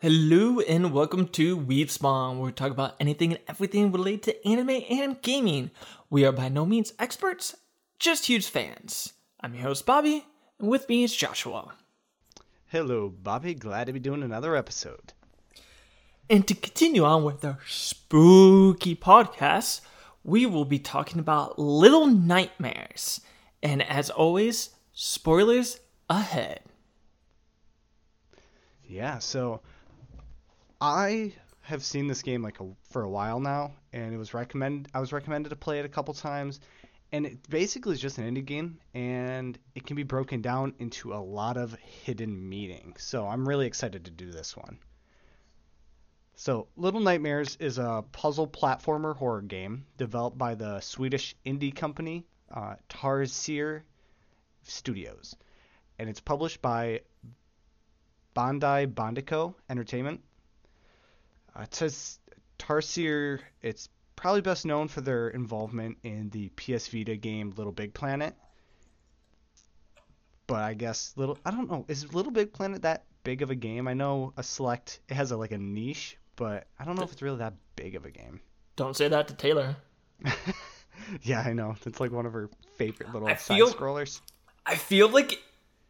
Hello and welcome to Weeb Spawn, where we talk about anything and everything related to anime and gaming. We are by no means experts, just huge fans. I'm your host Bobby, and with me is Joshua. Hello, Bobby. Glad to be doing another episode. And to continue on with our spooky podcast, we will be talking about Little Nightmares. And as always, spoilers ahead. Yeah, so I have seen this game like a, for a while now, and it was recommended. I was recommended to play it a couple times, and it basically is just an indie game, and it can be broken down into a lot of hidden meaning. So I'm really excited to do this one. So Little Nightmares is a puzzle platformer horror game developed by the Swedish indie company uh, Tarsier Studios, and it's published by Bandai Bandico Entertainment uh, it says Tarsier, it's probably best known for their involvement in the PS Vita game Little Big Planet. But I guess little I don't know, is Little Big Planet that big of a game? I know a select it has a like a niche, but I don't know if it's really that big of a game. Don't say that to Taylor. yeah, I know. It's like one of her favorite little side scrollers. I feel like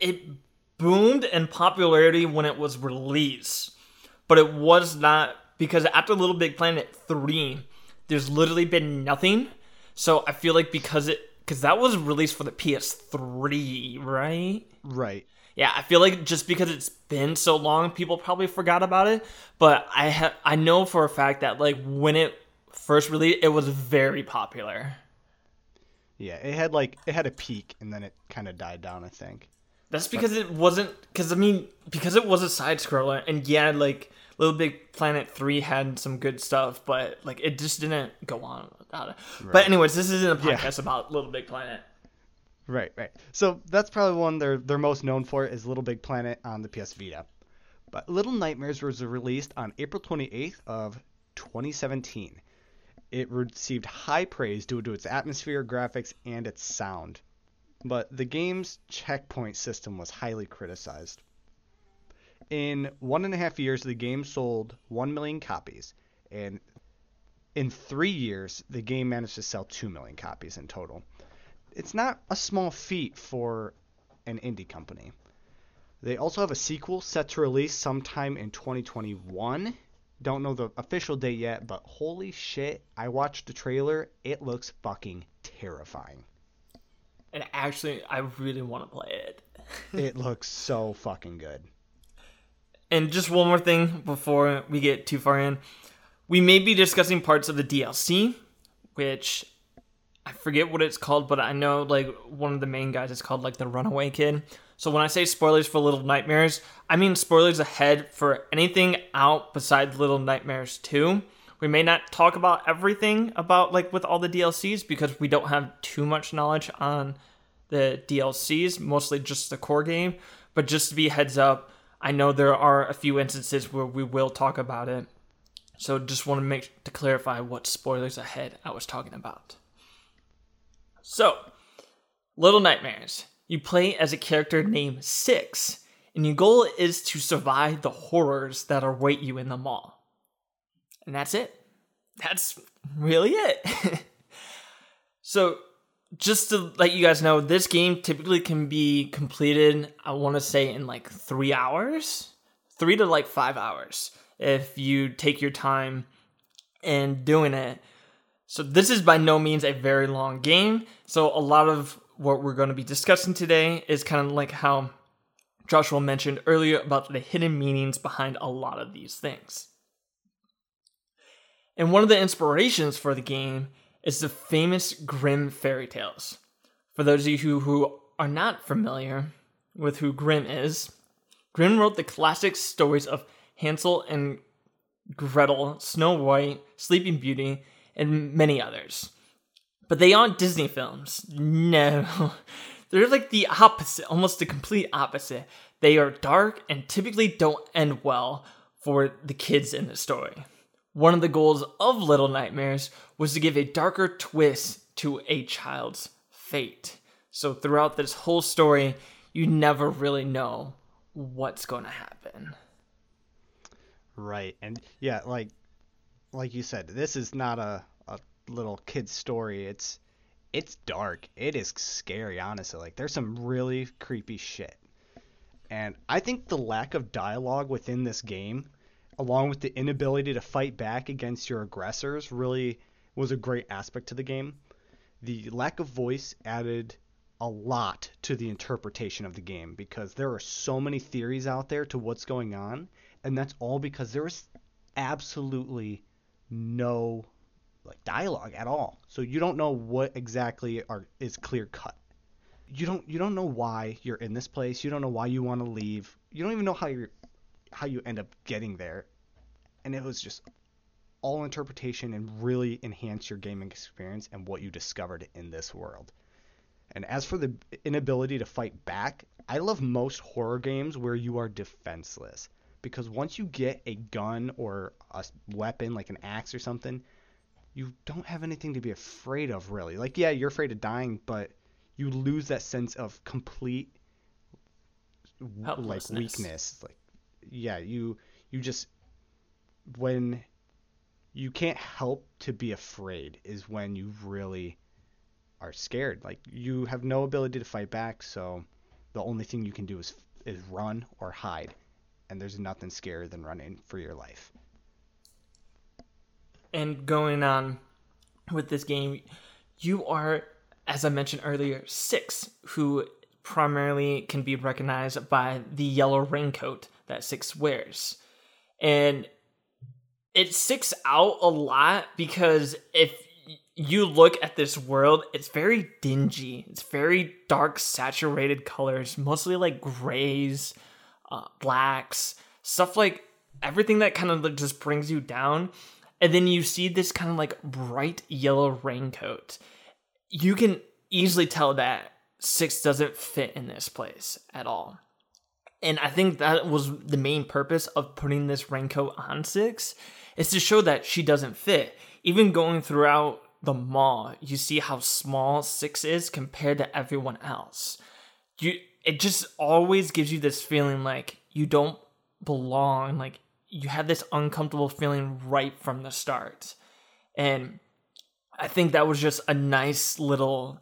it boomed in popularity when it was released, but it was not because after Little Big Planet 3, there's literally been nothing. So I feel like because it because that was released for the PS3, right? Right. Yeah, I feel like just because it's been so long, people probably forgot about it. But I ha- I know for a fact that like when it first released, it was very popular. Yeah, it had like it had a peak and then it kind of died down, I think. That's because it wasn't because I mean because it was a side scroller and yeah like Little Big Planet 3 had some good stuff but like it just didn't go on without it. But anyways, this isn't a Yeah. podcast about Little Big Planet. Right, right. So that's probably one they're they're most known for is Little Big Planet on the PS Vita. But Little Nightmares was released on April 28th of 2017. It received high praise due to its atmosphere, graphics, and its sound. But the game's checkpoint system was highly criticized. In one and a half years, the game sold 1 million copies, and in three years, the game managed to sell 2 million copies in total it's not a small feat for an indie company. They also have a sequel set to release sometime in 2021. Don't know the official date yet, but holy shit, I watched the trailer. It looks fucking terrifying. And actually I really want to play it. it looks so fucking good. And just one more thing before we get too far in. We may be discussing parts of the DLC, which I forget what it's called, but I know like one of the main guys is called like the Runaway Kid. So when I say spoilers for Little Nightmares, I mean spoilers ahead for anything out besides Little Nightmares 2. We may not talk about everything about like with all the DLCs because we don't have too much knowledge on the DLCs, mostly just the core game. But just to be heads up, I know there are a few instances where we will talk about it. So just want to make to clarify what spoilers ahead I was talking about. So, Little Nightmares. You play as a character named Six, and your goal is to survive the horrors that await you in the maw. And that's it. That's really it. so, just to let you guys know, this game typically can be completed, I want to say, in like three hours, three to like five hours, if you take your time in doing it. So, this is by no means a very long game. So, a lot of what we're going to be discussing today is kind of like how Joshua mentioned earlier about the hidden meanings behind a lot of these things. And one of the inspirations for the game is the famous Grimm fairy tales. For those of you who, who are not familiar with who Grimm is, Grimm wrote the classic stories of Hansel and Gretel, Snow White, Sleeping Beauty, and many others. But they aren't Disney films. No. They're like the opposite, almost the complete opposite. They are dark and typically don't end well for the kids in the story. One of the goals of Little Nightmares was to give a darker twist to a child's fate. So throughout this whole story, you never really know what's going to happen. Right. And yeah, like like you said, this is not a, a little kid story. It's it's dark. It is scary, honestly. Like there's some really creepy shit. And I think the lack of dialogue within this game, along with the inability to fight back against your aggressors, really was a great aspect to the game. The lack of voice added a lot to the interpretation of the game because there are so many theories out there to what's going on and that's all because there was absolutely no like dialogue at all. So you don't know what exactly are is clear cut. You don't you don't know why you're in this place. You don't know why you want to leave. You don't even know how you how you end up getting there. And it was just all interpretation and really enhance your gaming experience and what you discovered in this world. And as for the inability to fight back, I love most horror games where you are defenseless because once you get a gun or a weapon like an axe or something, you don't have anything to be afraid of really. Like yeah, you're afraid of dying, but you lose that sense of complete like weakness. Like yeah, you you just when you can't help to be afraid is when you really are scared. Like you have no ability to fight back, so the only thing you can do is is run or hide and there's nothing scarier than running for your life. And going on with this game, you are, as I mentioned earlier, six, who primarily can be recognized by the yellow raincoat that Six wears. And it sticks out a lot because if you look at this world, it's very dingy. It's very dark, saturated colors, mostly like grays, uh, blacks, stuff like everything that kind of just brings you down. And then you see this kind of like bright yellow raincoat. You can easily tell that Six doesn't fit in this place at all. And I think that was the main purpose of putting this raincoat on Six is to show that she doesn't fit. Even going throughout the maw, you see how small Six is compared to everyone else. You it just always gives you this feeling like you don't belong like you have this uncomfortable feeling right from the start and i think that was just a nice little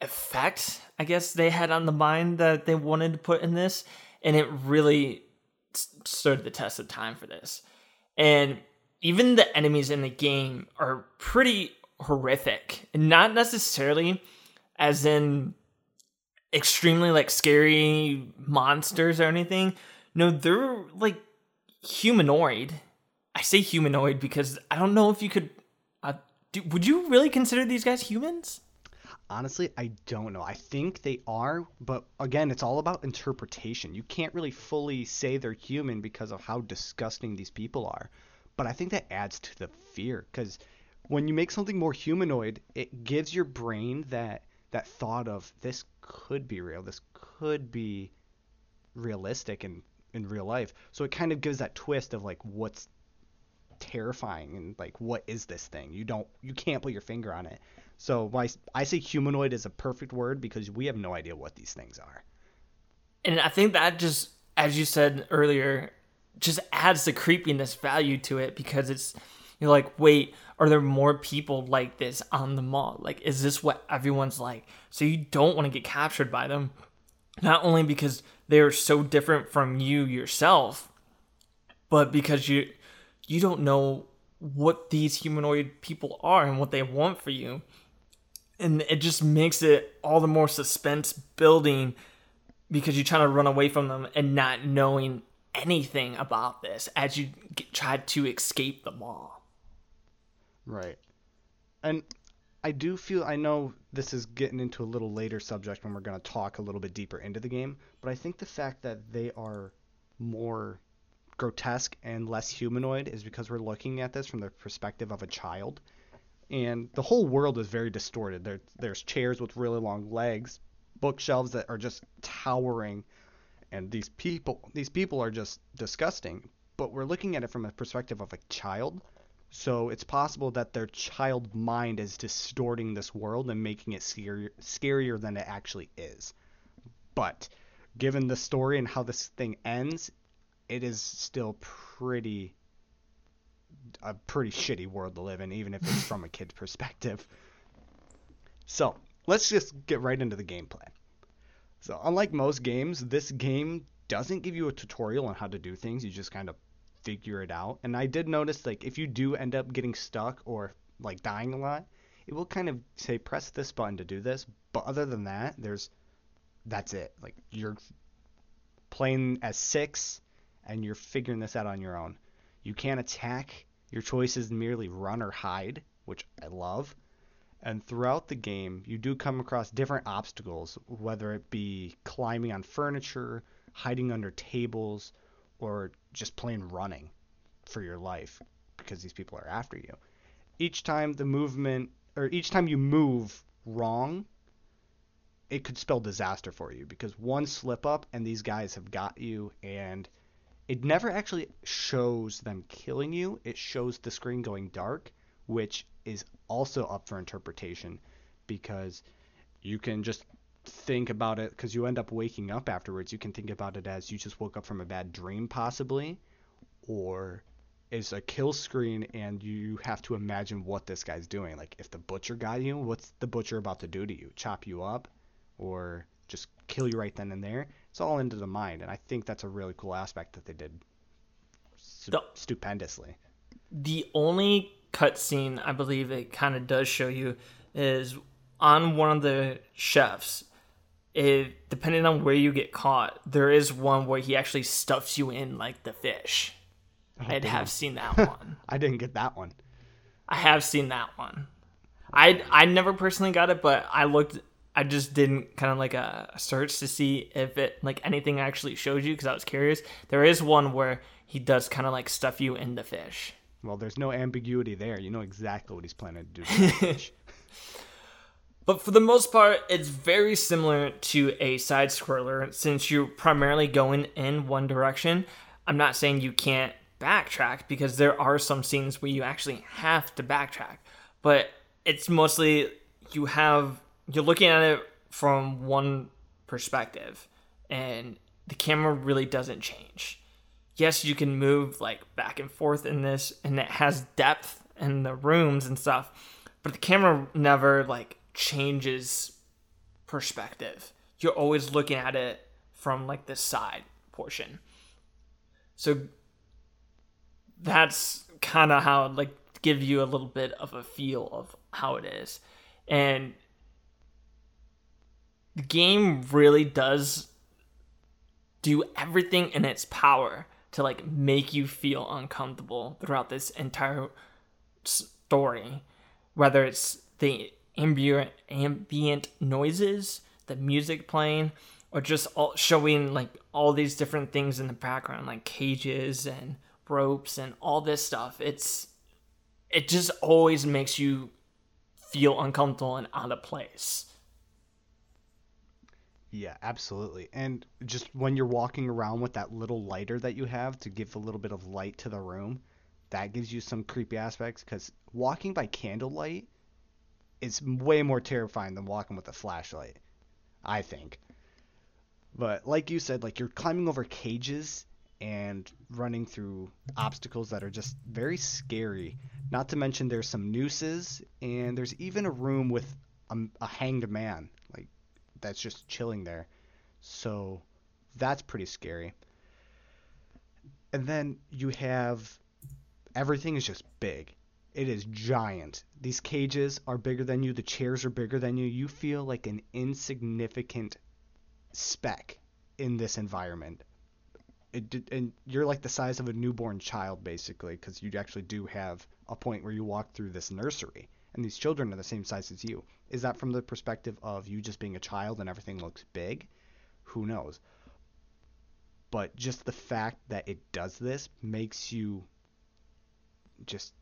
effect i guess they had on the mind that they wanted to put in this and it really stood the test of time for this and even the enemies in the game are pretty horrific and not necessarily as in extremely like scary monsters or anything. No, they're like humanoid. I say humanoid because I don't know if you could. Uh, do, would you really consider these guys humans? Honestly, I don't know. I think they are, but again, it's all about interpretation. You can't really fully say they're human because of how disgusting these people are. But I think that adds to the fear because when you make something more humanoid, it gives your brain that that thought of this could be real. This could be realistic in in real life. So it kind of gives that twist of like what's terrifying and like what is this thing? You don't you can't put your finger on it. So why I say humanoid is a perfect word because we have no idea what these things are. And I think that just as you said earlier just adds the creepiness value to it because it's you're like, wait, are there more people like this on the maw? Like, is this what everyone's like? So you don't want to get captured by them, not only because they're so different from you yourself, but because you you don't know what these humanoid people are and what they want for you. And it just makes it all the more suspense building because you're trying to run away from them and not knowing anything about this as you get, to escape the maw. Right. And I do feel I know this is getting into a little later subject when we're going to talk a little bit deeper into the game, but I think the fact that they are more grotesque and less humanoid is because we're looking at this from the perspective of a child. And the whole world is very distorted. There, there's chairs with really long legs, bookshelves that are just towering, and these people, these people are just disgusting. But we're looking at it from a perspective of a child, so it's possible that their child mind is distorting this world and making it scarier, scarier than it actually is. But given the story and how this thing ends, it is still pretty a pretty shitty world to live in, even if it's from a kid's perspective. So let's just get right into the gameplay. So unlike most games, this game doesn't give you a tutorial on how to do things. You just kind of figure it out. And I did notice like if you do end up getting stuck or like dying a lot, it will kind of say press this button to do this. But other than that, there's that's it. Like you're playing as six and you're figuring this out on your own. You can't attack. Your choice is merely run or hide, which I love. And throughout the game, you do come across different obstacles, whether it be climbing on furniture, hiding under tables, or just plain running for your life because these people are after you. Each time the movement, or each time you move wrong, it could spell disaster for you because one slip up and these guys have got you and it never actually shows them killing you. It shows the screen going dark, which is also up for interpretation because you can just think about it because you end up waking up afterwards. You can think about it as you just woke up from a bad dream, possibly, or it's a kill screen and you have to imagine what this guy's doing. Like if the butcher got you, what's the butcher about to do to you? Chop you up, or just kill you right then and there? It's all into the mind, and I think that's a really cool aspect that they did stu- The- stupendously. the only cutscene I believe it kind of does show you is on one of the chefs. It depending on where you get caught, there is one where he actually stuffs you in like the fish. Oh, I'd damn. have seen that one. I didn't get that one. I have seen that one. I I never personally got it, but I looked. I just didn't kind of like a search to see if it like anything actually shows you because I was curious. There is one where he does kind of like stuff you in the fish. Well, there's no ambiguity there. You know exactly what he's planning to do. fish. But for the most part, it's very similar to a side scroller since you're primarily going in one direction. I'm not saying you can't backtrack because there are some scenes where you actually have to backtrack, but it's mostly you have you're looking at it from one perspective and the camera really doesn't change. Yes, you can move like back and forth in this and it has depth in the rooms and stuff, but the camera never like changes perspective. You're always looking at it from like the side portion. So that's kind of how like give you a little bit of a feel of how it is. And the game really does do everything in its power to like make you feel uncomfortable throughout this entire story. Whether it's the ambient ambient noises the music playing or just all showing like all these different things in the background like cages and ropes and all this stuff it's it just always makes you feel uncomfortable and out of place Yeah, absolutely. And just when you're walking around with that little lighter that you have to give a little bit of light to the room, that gives you some creepy aspects because walking by candlelight is way more terrifying than walking with a flashlight, I think. But like you said, like you're climbing over cages and running through obstacles that are just very scary. Not to mention there's some nooses and there's even a room with a, a hanged man. That's just chilling there. So that's pretty scary. And then you have everything is just big. It is giant. These cages are bigger than you, the chairs are bigger than you. You feel like an insignificant speck in this environment. It, and you're like the size of a newborn child basically because you actually do have a point where you walk through this nursery and these children are the same size as you. Is that from the perspective of you just being a child and everything looks big? Who knows? But just the fact that it does this makes you just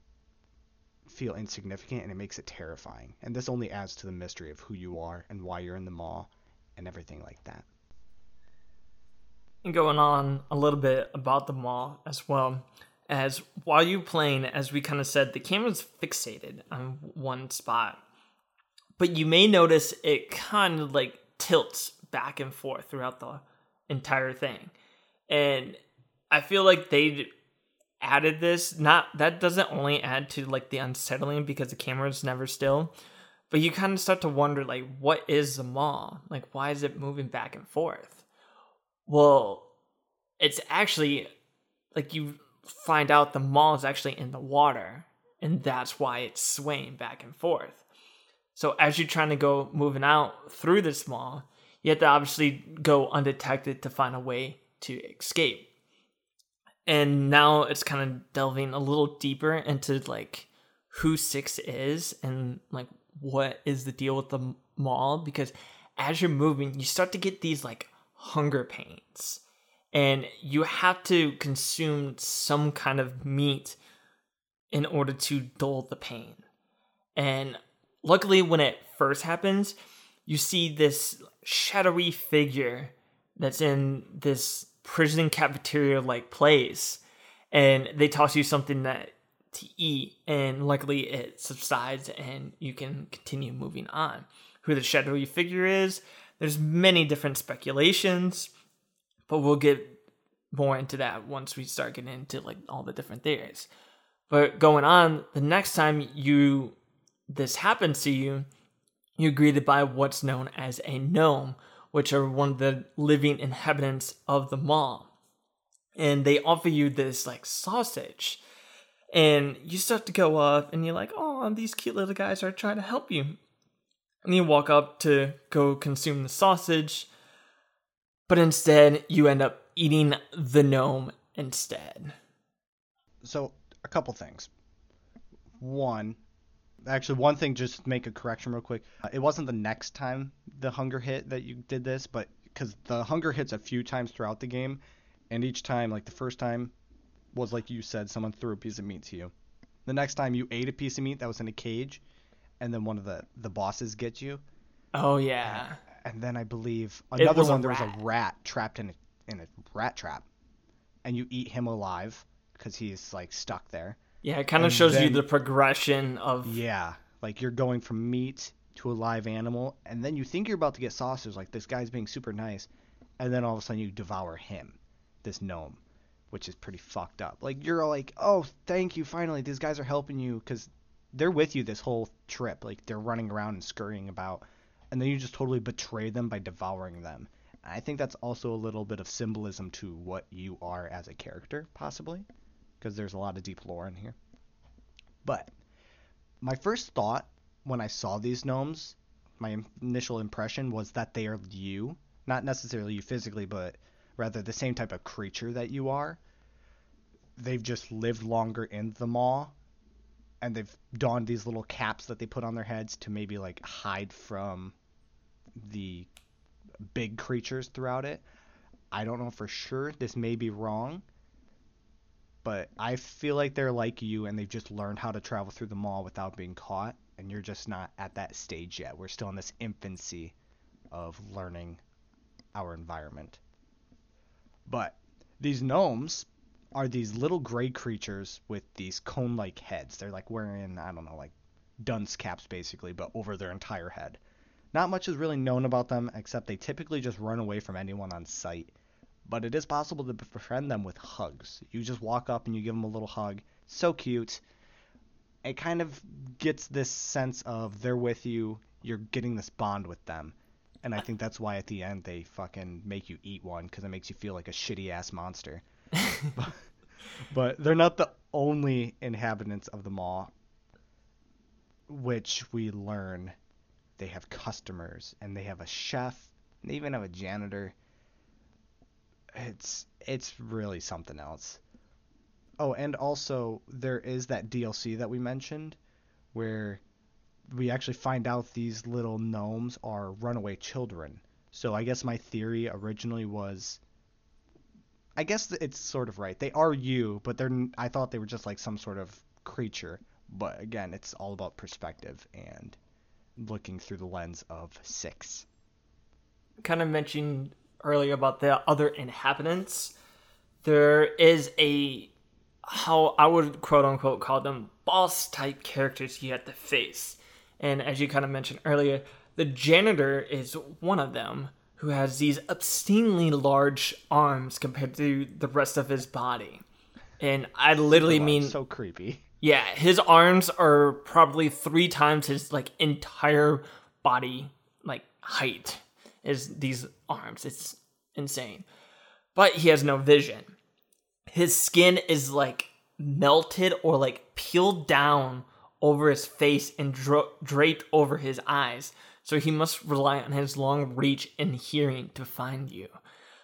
feel insignificant and it makes it terrifying. And this only adds to the mystery of who you are and why you're in the maw and everything like that. and going on a little bit about the maw as well as while you're playing as we kind of said the camera's fixated on one spot but you may notice it kind of like tilts back and forth throughout the entire thing and I feel like they added this. Not that doesn't only add to like the unsettling because the camera's never still, but you kind of start to wonder like, what is the maw Like, why is it moving back and forth? Well, it's actually like you find out the maw is actually in the water, and that's why it's swaying back and forth. So as you're trying to go moving out through this maw, you have to obviously go undetected to find a way to escape. And now it's kind of delving a little deeper into like who Six is and like what is the deal with the maw because as you're moving, you start to get these like hunger pains and you have to consume some kind of meat in order to dull the pain. And luckily, when it first happens, you see this shadowy figure that's in this prison cafeteria like place, and they toss you something that to eat, and luckily it subsides, and you can continue moving on. Who the shadowy figure is, there's many different speculations but we'll get more into that once we start getting into like all the different theories. But going on, the next time you this happens to you, you're greeted by what's known as a gnome, which are one of the living inhabitants of the maw. And they offer you this like sausage. And you start to go up and you're like, oh, these cute little guys are trying to help you. And you walk up to go consume the sausage but instead you end up eating the gnome instead. So, a couple things. One, actually, one thing, just make a correction real quick. Uh, it wasn't the next time the hunger hit that you did this, but because the hunger hits a few times throughout the game, and each time, like the first time, was like you said, someone threw a piece of meat to you. The next time you ate a piece of meat that was in a cage, and then one of the the bosses gets you. Oh yeah and then I believe another one there was a rat trapped in a, in a rat trap, and you eat him alive because he's like stuck there. Yeah, it kind of shows then, you the progression of yeah, like you're going from meat to a live animal, and then you think you're about to get sausage, like this guy's being super nice, and then all of a sudden you devour him, this gnome, which is pretty fucked up. Like you're like, oh, thank you, finally, these guys are helping you because they're with you this whole trip. Like they're running around and scurrying about and then you just totally betray them by devouring them. I think that's also a little bit of symbolism to what you are as a character, possibly, because there's a lot of deep lore in here. But my first thought when I saw these gnomes, my initial impression was that they are you, not necessarily you physically, but rather the same type of creature that you are. They've just lived longer in the maw, and they've donned these little caps that they put on their heads to maybe like hide from the big creatures throughout it. I don't know for sure. This may be wrong. But I feel like they're like you and they've just learned how to travel through the maw without being caught. And you're just not at that stage yet. We're still in this infancy of learning our environment. But these gnomes are these little gray creatures with these cone like heads. They're like wearing, I don't know, like dunce caps basically, but over their entire head. Not much is really known about them, except they typically just run away from anyone on sight. But it is possible to befriend them with hugs. You just walk up and you give them a little hug. So cute. It kind of gets this sense of they're with you, you're getting this bond with them. And I think that's why at the end they fucking make you eat one because it makes you feel like a shitty ass monster. but, but they're not the only inhabitants of the maw, which we learn they have customers, and they have a chef, and they even have a janitor. It's it's really something else. Oh, and also there is that DLC that we mentioned where we actually find out these little gnomes are runaway children. So I guess my theory originally was I guess it's sort of right. They are you, but they're I thought they were just like some sort of creature. But again, it's all about perspective and looking through the lens of six. Kind of mentioned earlier about the other inhabitants. There is a how I would quote unquote call them boss type characters you have to face. And as you kind of mentioned earlier, the janitor is one of them who has these obscenely large arms compared to the rest of his body. And I literally mean so creepy. Yeah, his arms are probably three times his like entire body like height is these arms. It's insane. But he has no vision. His skin is like melted or like peeled down over his face and dra- draped over his eyes. So he must rely on his long reach and hearing to find you.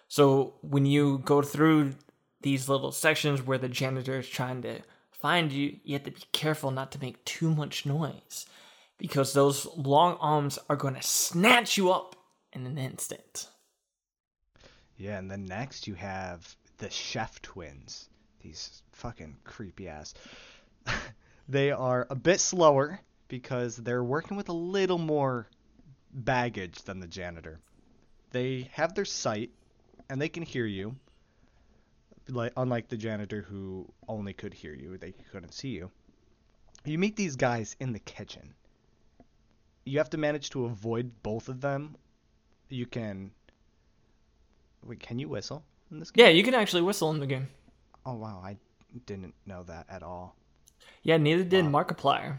So when you go through these little sections where the janitor is trying to find you, you have to be careful not to make too much noise because those long arms are going to snatch you up in an instant. Yeah, and then next you have the Chef twins. These fucking creepy ass. they are a bit slower because they're working with a little more baggage than the janitor. They have their sight and they can hear you. Like unlike the janitor who only could hear you, they couldn't see you. You meet these guys in the kitchen. You have to manage to avoid both of them. You can Wait, can you whistle in this game? Yeah, you can actually whistle in the game. Oh wow, I didn't know that at all. Yeah, neither did Wow. Markiplier.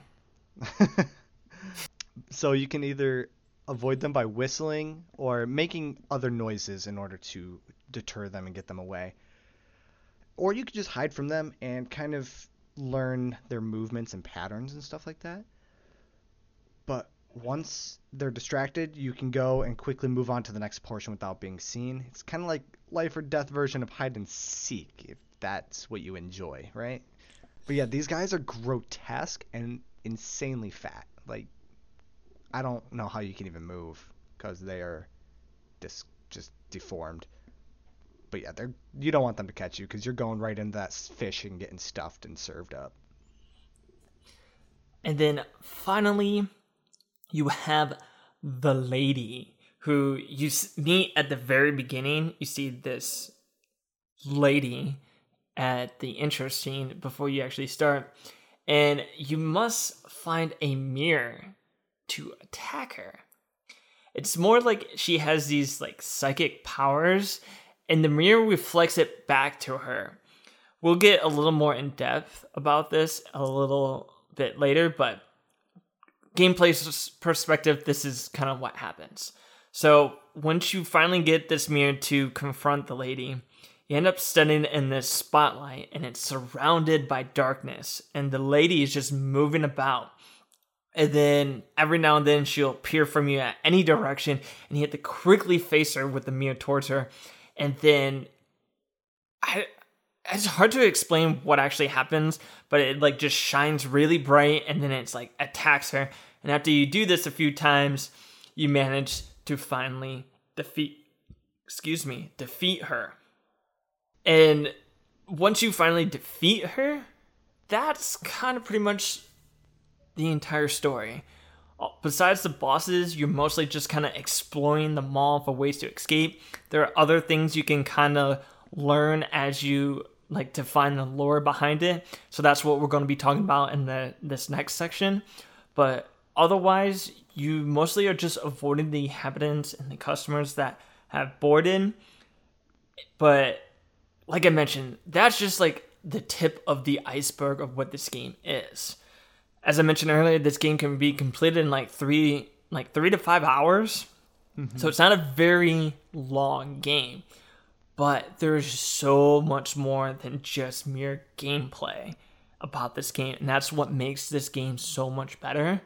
So you can either avoid them by whistling or making other noises in order to deter them and get them away. Or you could just hide from them and kind of learn their movements and patterns and stuff like that. But once they're distracted, you can go and quickly move on to the next portion without being seen. It's kind of like life or death version of hide and seek, if that's what you enjoy, right? But yeah, these guys are grotesque and insanely fat. Like, I don't know how you can even move because they are dis- just deformed. But yeah, they're you don't want them to catch you because you're going right into that fish and getting stuffed and served up. And then finally, you have the lady who you meet at the very beginning. You see this lady at the intro scene before you actually start, and you must find a mirror to attack her. It's more like she has these like psychic powers, and the mirror reflects it back to her. We'll get a little more in depth about this a little bit later, but gameplay perspective, this is kind of what happens. So once you finally get this mirror to confront the lady, you end up standing in this spotlight and it's surrounded by darkness, and the lady is just moving about. And then every now and then she'll appear from you at any direction, and you have to quickly face her with the mirror towards her. And then I it's hard to explain what actually happens, but it like just shines really bright and then it's like attacks her. And after you do this a few times, you manage to finally defeat excuse me, defeat her. And once you finally defeat her, that's kind of pretty much the entire story. Besides the bosses, you're mostly just kind of exploring the maw for ways to escape. There are other things you can kind of learn as you like to find the lore behind it. So that's what we're going to be talking about in the this next section. But otherwise, you mostly are just avoiding the inhabitants and the customers that have boarded. But like I mentioned, that's just like the tip of the iceberg of what this game is. As I mentioned earlier, this game can be completed in like three, like three to five hours. Mm-hmm. So it's not a very long game, but there's so much more than just mere gameplay about this game, and that's what makes this game so much better.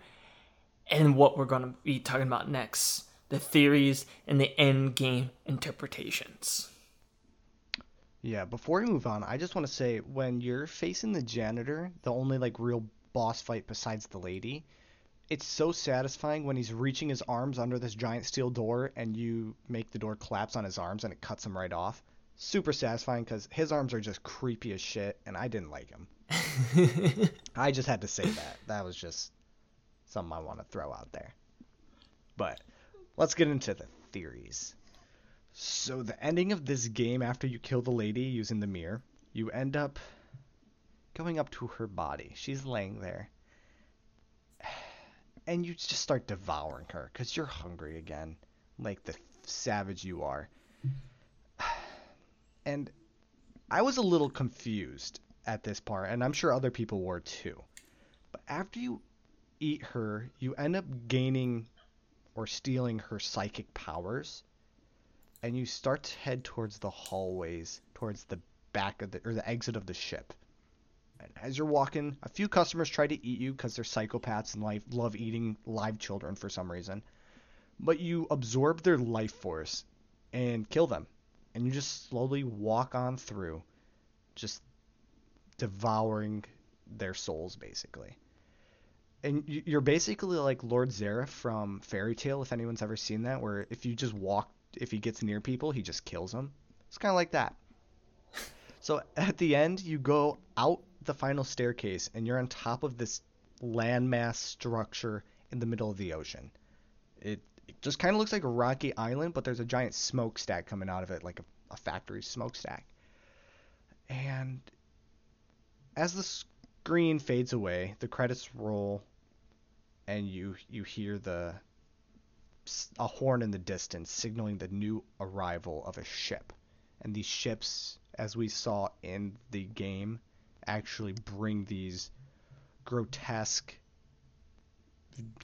And what we're going to be talking about next the theories and the end game interpretations. Yeah, before we move on, I just want to say when you're facing the janitor, the only like real boss fight besides the lady, it's so satisfying when he's reaching his arms under this giant steel door and you make the door collapse on his arms and it cuts him right off. Super satisfying because his arms are just creepy as shit and I didn't like him. I just had to say that. That was just something I want to throw out there. But let's get into the theories. So the ending of this game after you kill the lady using the mirror, you end up going up to her body. She's laying there. And you just start devouring her cuz you're hungry again. Like the savage you are. And I was a little confused at this part, and I'm sure other people were too. But after you eat her, you end up gaining or stealing her psychic powers, and you start to head towards the hallways, towards the back of the or the exit of the ship. And as you're walking, a few customers try to eat you because they're psychopaths and life, love eating live children for some reason. But you absorb their life force and kill them. And you just slowly walk on through, just devouring their souls, basically. And you- you're basically like Lord Zeref from Fairy Tail, if anyone's ever seen that, where if you just walk, if he gets near people, he just kills them. It's kind of like that. So at the end, you go out the final staircase and you're on top of this landmass structure in the middle of the ocean. It, it just kind of looks like a rocky island, but there's a giant smokestack coming out of it, like a, a factory smokestack. And as the screen fades away, the credits roll, and you you hear the a horn in the distance signaling the new arrival of a ship. And these ships, as we saw in the game, actually bring these grotesque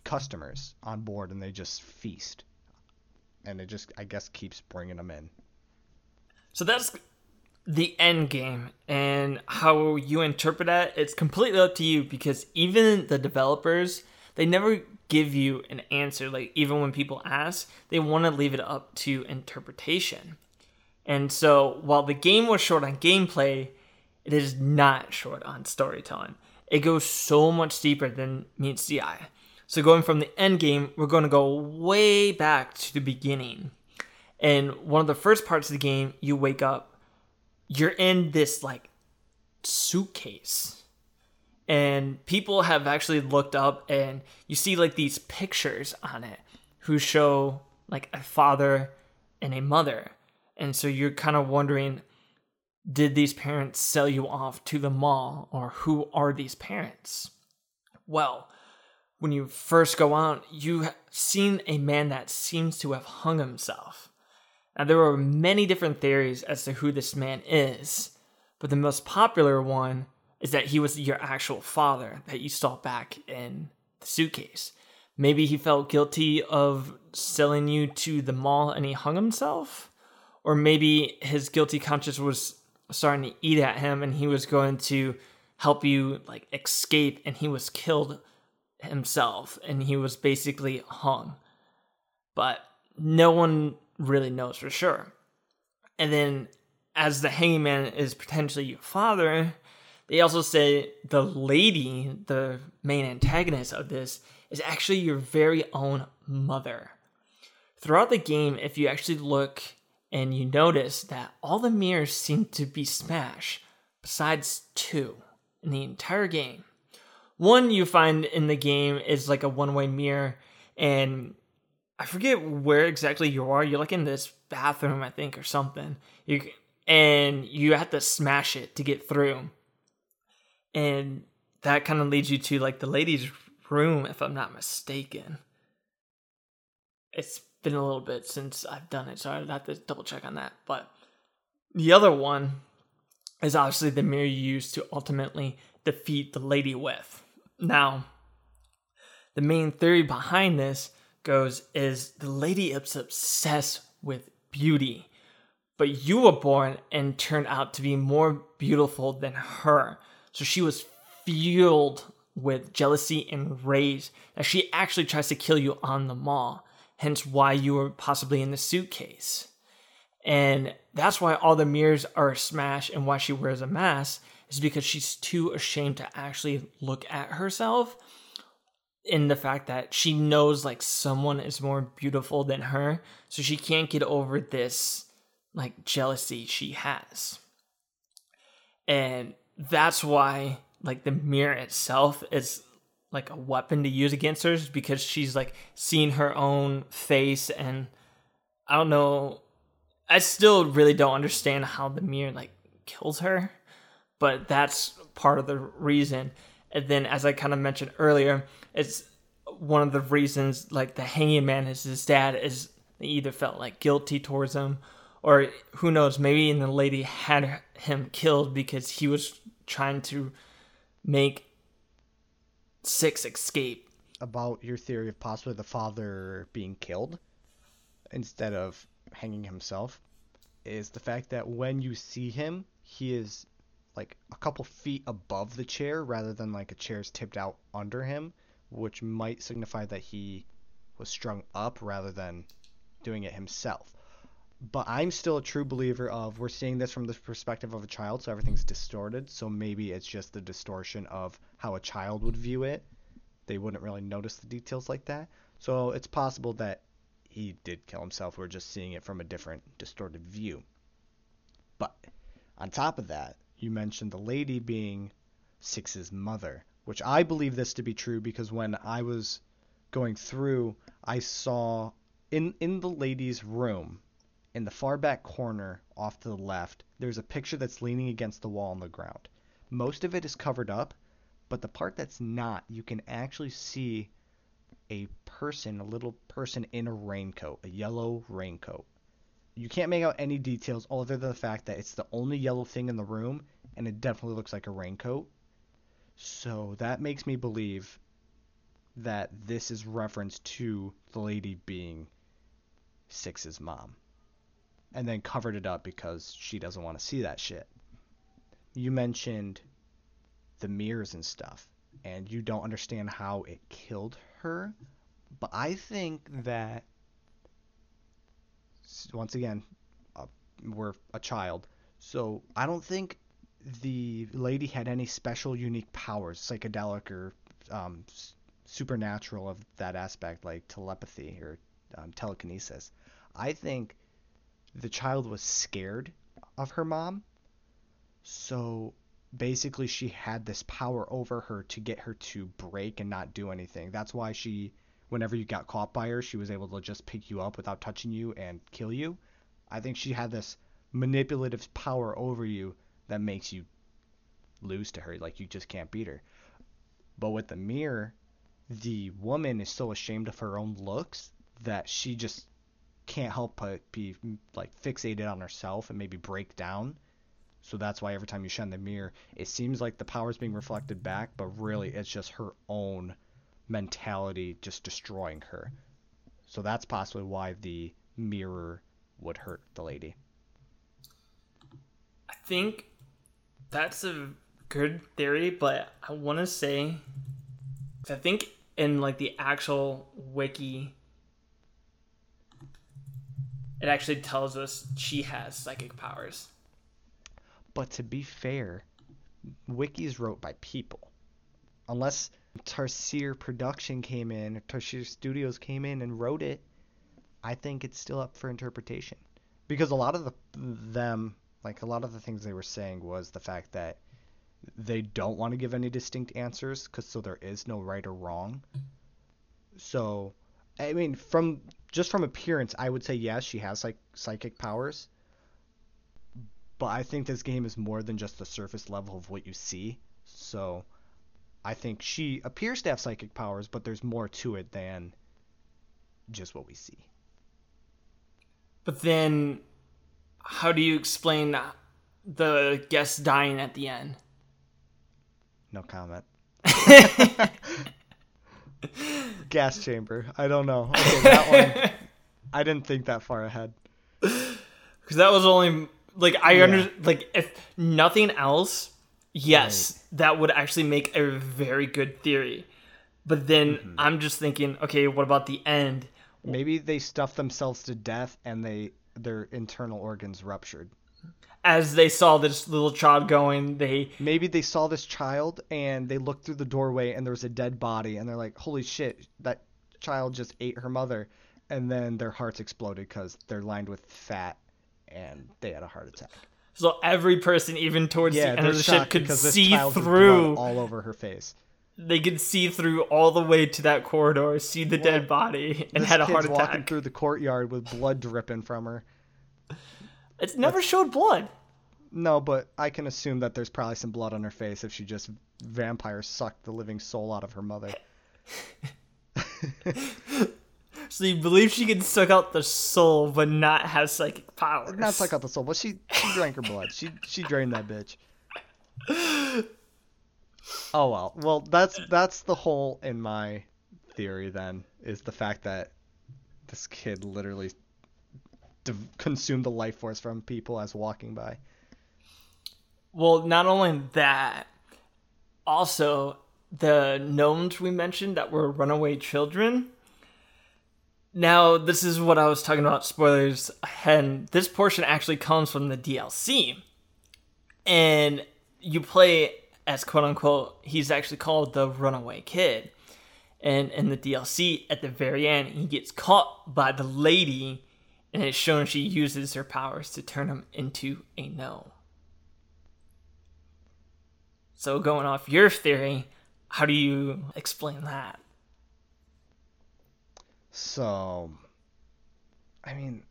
customers on board and they just feast. And it just, I guess, keeps bringing them in. So that's the end game, and how you interpret that, it's completely up to you because even the developers, they never give you an answer. Like, even when people ask, they want to leave it up to interpretation. And so, while the game was short on gameplay, it is not short on storytelling. It goes so much deeper than meets the eye. So, going from the end game, we're going to go way back to the beginning. And one of the first parts of the game, you wake up, you're in this like suitcase. And people have actually looked up and you see like these pictures on it who show like a father and a mother. And so you're kind of wondering did these parents sell you off to the maw or who are these parents? Well, when you first go out, you have seen a man that seems to have hung himself. Now, there were many different theories as to who this man is, but the most popular one is that he was your actual father that you saw back in the suitcase. Maybe he felt guilty of selling you to the maw and he hung himself, or maybe his guilty conscience was starting to eat at him and he was going to help you like escape and he was killed himself and he was basically hung. But no one really knows for sure. And then, as the hanging man is potentially your father, they also say the lady, the main antagonist of this, is actually your very own mother. Throughout the game, if you actually look and you notice that all the mirrors seem to be smashed, besides two in the entire game. One you find in the game is like a one way mirror, and I forget where exactly you are. You're like in this bathroom, I think, or something. You and you have to smash it to get through, and that kind of leads you to like the ladies' room, if I'm not mistaken. It's been a little bit since I've done it, so I'd have to double check on that. But the other one is obviously the mirror you use to ultimately defeat the lady with. Now, the main theory behind this goes is the lady is obsessed with beauty, but you were born and turned out to be more beautiful than her. So she was fueled with jealousy and rage that she actually tries to kill you on the maw, hence why you were possibly in the suitcase. And that's why all the mirrors are smashed and why she wears a mask is because she's too ashamed to actually look at herself in the fact that she knows like someone is more beautiful than her so she can't get over this like jealousy she has and that's why like the mirror itself is like a weapon to use against her because she's like seen her own face and i don't know. I still really don't understand how the mirror like kills her but that's part of the reason. And then as i kind of mentioned earlier it's one of the reasons like the hanging man is his dad is either felt like guilty towards him, or who knows, maybe the lady had him killed because he was trying to make Six escape. About your theory of possibly the father being killed instead of hanging himself is the fact that when you see him, he is like a couple feet above the chair rather than like a chair's tipped out under him, which might signify that he was strung up rather than doing it himself. But I'm still a true believer of we're seeing this from the perspective of a child, so everything's distorted. So maybe it's just the distortion of how a child would view it. They wouldn't really notice the details like that. So it's possible that he did kill himself. We're just seeing it from a different, distorted view. But on top of that, you mentioned the lady being Six's mother, which I believe this to be true because when I was going through, I saw in in the lady's room, in the far back corner off to the left, there's a picture that's leaning against the wall on the ground. Most of it is covered up, but the part that's not, you can actually see a person, a little person in a raincoat, a yellow raincoat. You can't make out any details other than the fact that it's the only yellow thing in the room, and it definitely looks like a raincoat. So that makes me believe that this is reference to the lady being Six's mom. And then covered it up because she doesn't want to see that shit. You mentioned the mirrors and stuff, and you don't understand how it killed her. But I think that once again, uh, we're a child, so I don't think the lady had any special, unique powers, psychedelic or um, supernatural of that aspect, like telepathy or um, telekinesis. I think the child was scared of her mom, so basically she had this power over her to get her to break and not do anything. That's why she whenever you got caught by her, she was able to just pick you up without touching you and kill you. I think she had this manipulative power over you that makes you lose to her. Like you just can't beat her. But with the mirror, the woman is so ashamed of her own looks that she just can't help but be mm, like fixated on herself and maybe break down so that's why every time you shine the mirror, it seems like the power is being reflected back, but really it's just her own mentality just destroying her. So that's possibly why the mirror would hurt the lady. I think that's a good theory, but I want to say I think in like the actual wiki it actually tells us she has psychic powers. But to be fair, wikis wrote by people. Unless Tarsier Production came in, Tarsier Studios came in and wrote it, I think it's still up for interpretation. Because a lot of the them, like a lot of the things they were saying was the fact that they don't want to give any distinct answers because so there is no right or wrong. So, I mean, from just from appearance, I would say yes, she has like psychic powers but I think this game is more than just the surface level of what you see. So I think she appears to have psychic powers, but there's more to it than just what we see. But then, how do you explain the guest dying at the end? No comment. Gas chamber. I don't know. Okay, that one. I didn't think that far ahead. Because that was only like I yeah. under like if nothing else, yes, right. that would actually make a very good theory. But then mm-hmm. I'm just thinking, okay, what about the end? Maybe they stuffed themselves to death and they their internal organs ruptured. As they saw this little child going, they maybe they saw this child and they looked through the doorway and there was a dead body and they're like, "Holy shit, that child just ate her mother." And then their hearts exploded because they're lined with fat and they had a heart attack. So every person, even towards yeah, the end of the ship, could see through all over her face. They could see through all the way to that corridor, see the well, dead body, and had a heart attack. walking through the courtyard with blood dripping from her. It's never showed blood. No, but I can assume that there's probably some blood on her face if she just vampire sucked the living soul out of her mother. So you believe she can suck out the soul but not have psychic powers? Not suck out the soul, but she she drank her blood. She she drained that bitch. Oh well. Well, that's that's the hole in my theory then is the fact that this kid literally de- consumed the life force from people as walking by. Well, not only that, also the gnomes we mentioned that were runaway children. Now, this is what I was talking about spoilers and this portion actually comes from the DLC. And you play as quote unquote, he's actually called the runaway kid. And in the DLC, at the very end, he gets caught by the lady, and it's shown she uses her powers to turn him into a gnome. So, going off your theory, how do you explain that? So, I mean,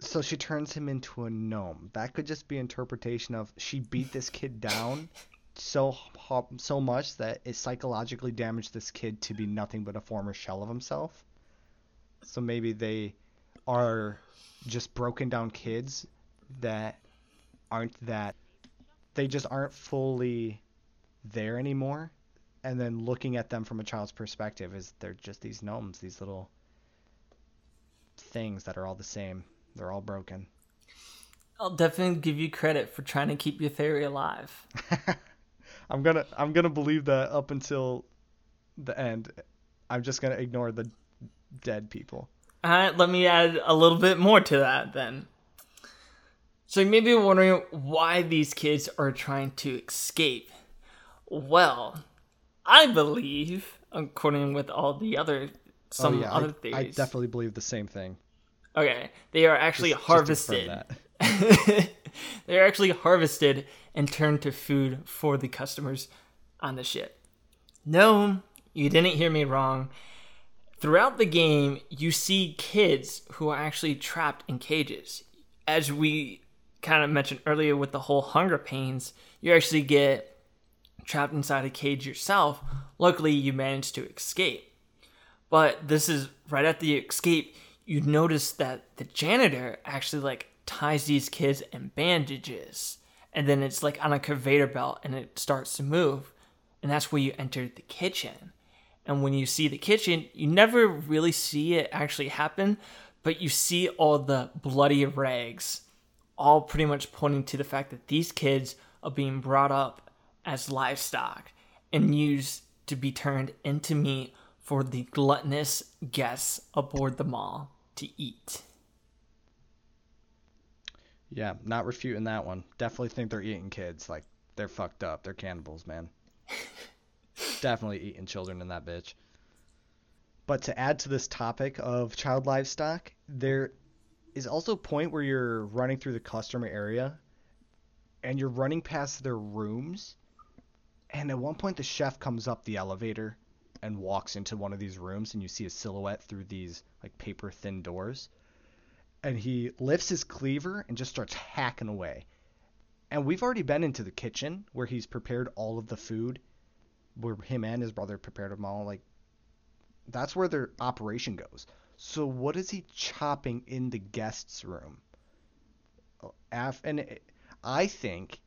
so she turns him into a gnome. That could just be interpretation of she beat this kid down so so much that it psychologically damaged this kid to be nothing but a former shell of himself. So maybe they are just broken down kids that aren't that they just aren't fully there anymore. And then looking at them from a child's perspective is they're just these gnomes these little things that are all the same. They're all broken. I'll definitely give you credit for trying to keep your theory alive. I'm gonna i'm gonna believe that up until the end. I'm just gonna ignore the dead people all right let me add a little bit more to that then so you may be wondering why these kids are trying to escape. Well, I believe, according with all the other oh, some oh, yeah, other I, theories, I definitely believe the same thing. Okay, they are actually just, harvested. Just they are actually harvested and turned to food for the customers on the ship. No, you didn't hear me wrong. Throughout the game, you see kids who are actually trapped in cages. As we kind of mentioned earlier with the whole hunger pains, you actually get trapped inside a cage yourself. Luckily, you manage to escape. But this is right at the escape, you notice that the janitor actually like ties these kids in bandages. And then it's like on a conveyor belt and it starts to move. And that's where you enter the kitchen. And when you see the kitchen, you never really see it actually happen, but you see all the bloody rags all pretty much pointing to the fact that these kids are being brought up as livestock and used to be turned into meat for the gluttonous guests aboard the Maw to eat. Yeah, not refuting that one. Definitely think they're eating kids. Like, they're fucked up. They're cannibals, man. Definitely eating children in that bitch. But to add to this topic of child livestock, there is also a point where you're running through the customer area and you're running past their rooms and at one point the chef comes up the elevator and walks into one of these rooms and you see a silhouette through these like paper thin doors and he lifts his cleaver and just starts hacking away and we've already been into the kitchen where he's prepared all of the food where him and his brother prepared them all like that's where their operation goes so what is he chopping in the guest's room? Uh, and I think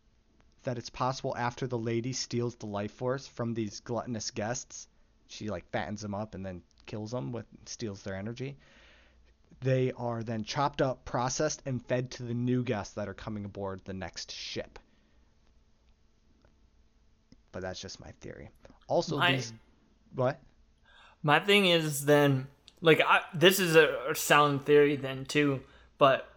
that it's possible after the lady steals the life force from these gluttonous guests, she like fattens them up and then kills them with steals their energy. They are then chopped up, processed, and fed to the new guests that are coming aboard the next ship. But that's just my theory. Also, my, these what? My thing is then like I, this is a sound theory then too, but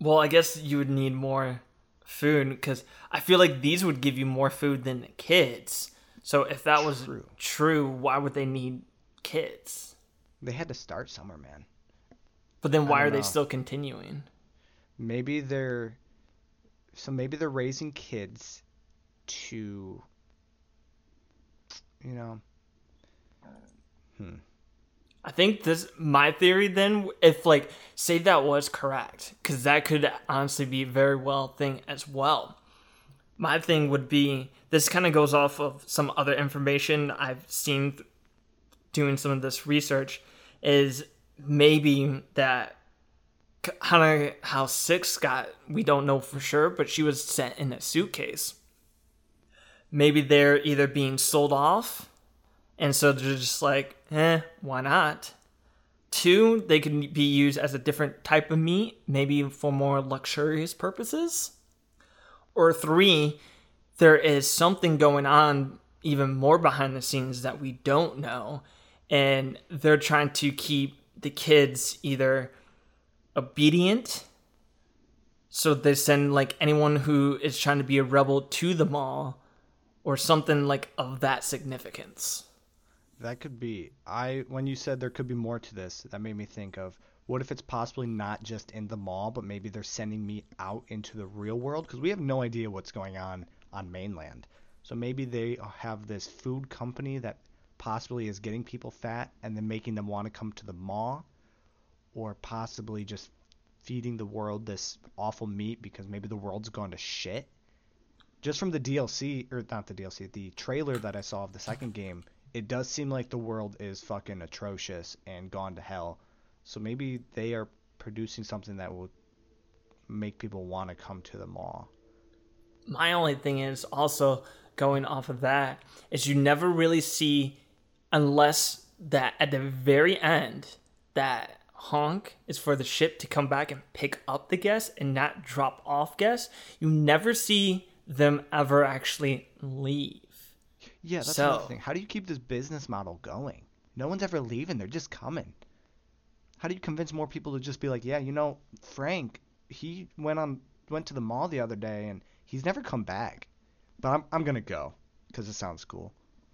well, I guess you would need more food because I feel like these would give you more food than the kids. So if that was true. true, why would they need kids? They had to start somewhere, man. But then why are know. they still continuing? Maybe they're so maybe they're raising kids to you know? Hmm. I think this my theory then if like say that was correct cuz that could honestly be a very well thing as well. My thing would be this kind of goes off of some other information I've seen doing some of this research is maybe that kind of how six got we don't know for sure but she was sent in a suitcase maybe they're either being sold off and so they're just like eh why not two they can be used as a different type of meat maybe for more luxurious purposes or three there is something going on even more behind the scenes that we don't know and they're trying to keep the kids either obedient. So they send like anyone who is trying to be a rebel to the Maw or something like of that significance. That could be. I when you said there could be more to this, that made me think of what if it's possibly not just in the Maw, but maybe they're sending me out into the real world because we have no idea what's going on on mainland. So maybe they have this food company that possibly is getting people fat and then making them want to come to the Maw or possibly just feeding the world this awful meat because maybe the world's gone to shit. Just from the DLC, or not the DLC, the trailer that I saw of the second game, it does seem like the world is fucking atrocious and gone to hell. So maybe they are producing something that will make people want to come to the Maw. My only thing is also going off of that is you never really see unless that at the very end that honk is for the ship to come back and pick up the guests and not drop off guests, you never see them ever actually leave. Yeah, that's so, another thing. How do you keep this business model going? No one's ever leaving, they're just coming. How do you convince more people to just be like, yeah, you know, Frank, he went on went to the Maw the other day and he's never come back. But I'm I'm gonna go because it sounds cool.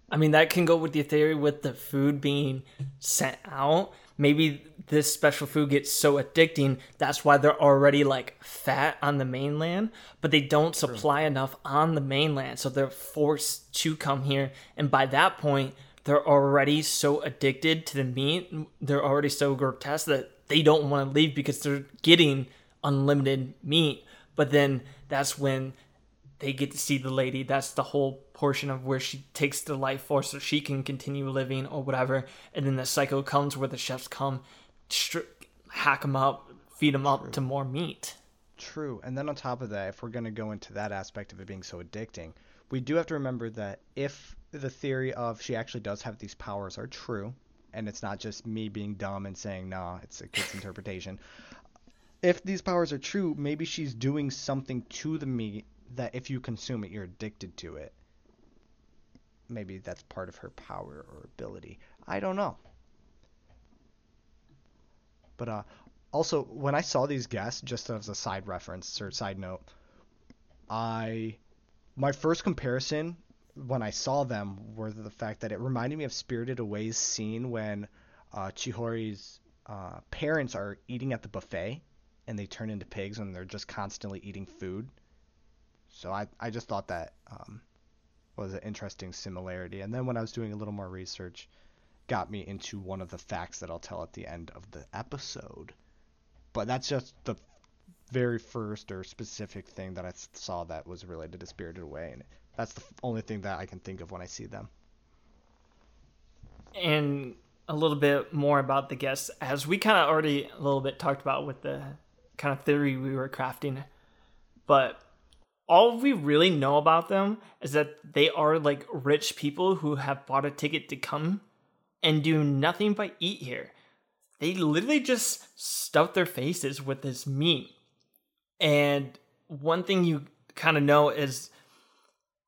I mean, that can go with your theory with the food being sent out. Maybe this special food gets so addicting, that's why they're already like fat on the mainland, but they don't supply True. enough on the mainland. So they're forced to come here. And by that point, they're already so addicted to the meat, they're already so grotesque that they don't want to leave because they're getting unlimited meat. But then that's when they get to see the lady. That's the whole portion of where she takes the life force so she can continue living or whatever. And then the cycle comes where the chefs come, stri- hack them up, feed them up to more meat. True. And then on top of that, if we're going to go into that aspect of it being so addicting, we do have to remember that if the theory of she actually does have these powers are true, and it's not just me being dumb and saying, nah, it's a kid's interpretation. If these powers are true, maybe she's doing something to the meat that if you consume it, you're addicted to it. Maybe that's part of her power or ability. I don't know. But uh, also, when I saw these guests, just as a side reference or side note, I my first comparison when I saw them were the fact that it reminded me of Spirited Away's scene when uh, Chihiro's uh, parents are eating at the buffet and they turn into pigs and they're just constantly eating food. So I, I just thought that um, was an interesting similarity. And then when I was doing a little more research, got me into one of the facts that I'll tell at the end of the episode. But that's just the very first or specific thing that I saw that was related to Spirited Away, and that's the only thing that I can think of when I see them. And a little bit more about the guests, as we kind of already a little bit talked about with the kind of theory we were crafting, but all we really know about them is that they are like rich people who have bought a ticket to come and do nothing but eat here. They literally just stuff their faces with this meat. And one thing you kind of know is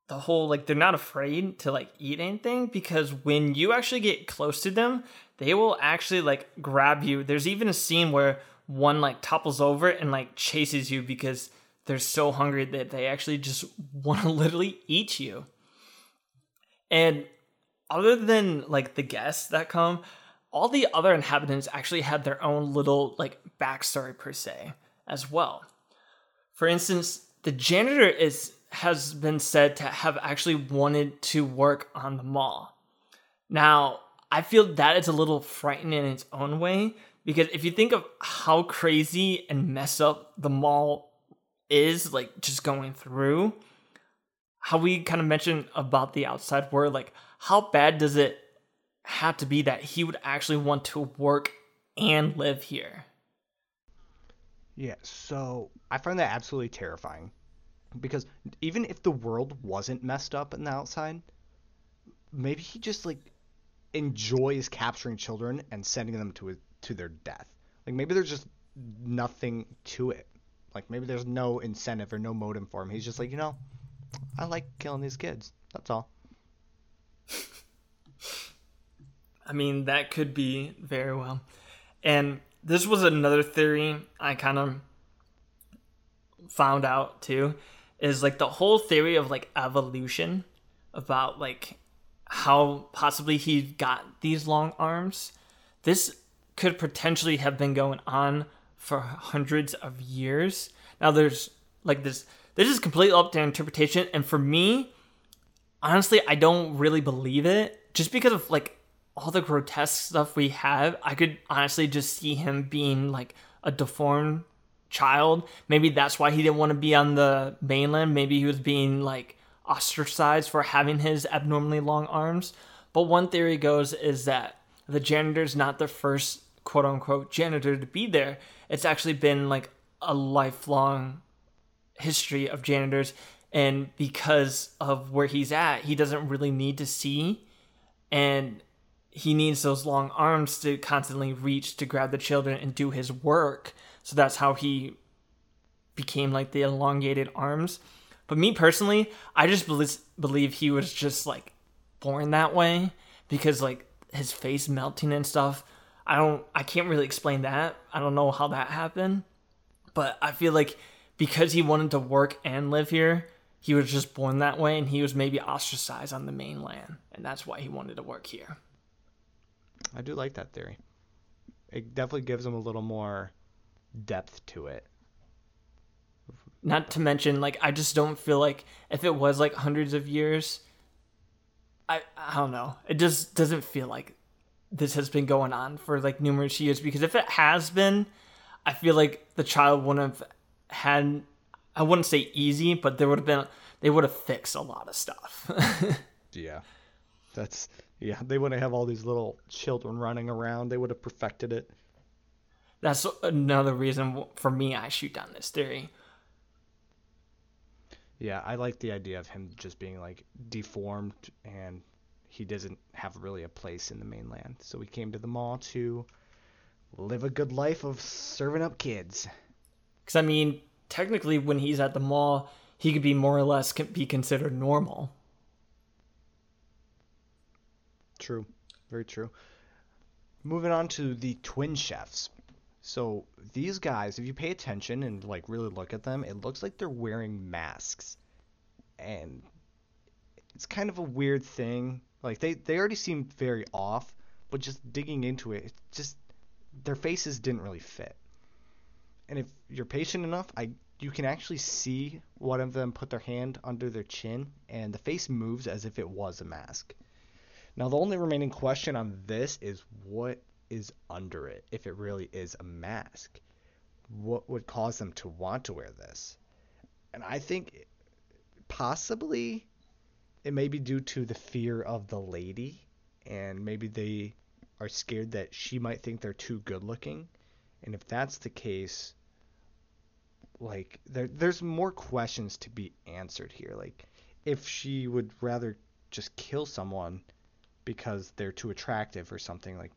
the whole like they're not afraid to like eat anything because when you actually get close to them, they will actually like grab you. There's even a scene where one like topples over and like chases you because they're so hungry that they actually just want to literally eat you. And other than like the guests that come, all the other inhabitants actually had their own little like backstory per se as well. For instance, the janitor is has been said to have actually wanted to work on the Maw. Now, I feel that is a little frightening in its own way because if you think of how crazy and messed up the Maw is like just going through how we kind of mentioned about the outside world like how bad does it have to be that he would actually want to work and live here. Yeah, so I find that absolutely terrifying. Because even if the world wasn't messed up on the outside, maybe he just like enjoys capturing children and sending them to a, to their death. Like maybe there's just nothing to it. Like maybe there's no incentive or no motive for him. He's just like, you know, I like killing these kids. That's all. I mean, that could be very well. And this was another theory I kind of found out too is like the whole theory of like evolution about like how possibly he got these long arms. This could potentially have been going on for hundreds of years. Now there's like this this is completely up to interpretation and for me honestly I don't really believe it just because of like all the grotesque stuff we have. I could honestly just see him being like a deformed child. Maybe that's why he didn't want to be on the mainland. Maybe he was being like ostracized for having his abnormally long arms. But one theory goes is that the janitor's not the first quote unquote janitor to be there. It's actually been like a lifelong history of janitors. And because of where he's at, he doesn't really need to see. And he needs those long arms to constantly reach to grab the children and do his work. So that's how he became like the elongated arms. But me personally, I just believe he was just like born that way because like his face melting and stuff. I don't I can't really explain that. I don't know how that happened. But I feel like because he wanted to work and live here, he was just born that way and he was maybe ostracized on the mainland and that's why he wanted to work here. I do like that theory. It definitely gives him a little more depth to it. Not to mention, like, I just don't feel like if it was like hundreds of years, I I don't know. It just doesn't feel like this has been going on for like numerous years because if it has been, I feel like the child wouldn't have had I wouldn't say easy, but there would have been they would have fixed a lot of stuff. yeah. That's yeah, they wouldn't have all these little children running around. They would have perfected it. That's another reason for me I shoot down this theory. Yeah, I like the idea of him just being like deformed and he doesn't have really a place in the mainland. So he came to the Maw to live a good life of serving up kids. Cuz I mean, technically when he's at the Maw, he could be more or less be considered normal. True. Very true. Moving on to the twin chefs. So these guys, if you pay attention and like really look at them, it looks like they're wearing masks. And it's kind of a weird thing. Like they they already seem very off, but just digging into it, just their faces didn't really fit. And if you're patient enough, I you can actually see one of them put their hand under their chin and the face moves as if it was a mask. Now, the only remaining question on this is what is under it if it really is a mask? What would cause them to want to wear this? And I think possibly it may be due to the fear of the lady, and maybe they are scared that she might think they're too good looking. And if that's the case, like there, there's more questions to be answered here. Like if she would rather just kill someone because they're too attractive or something like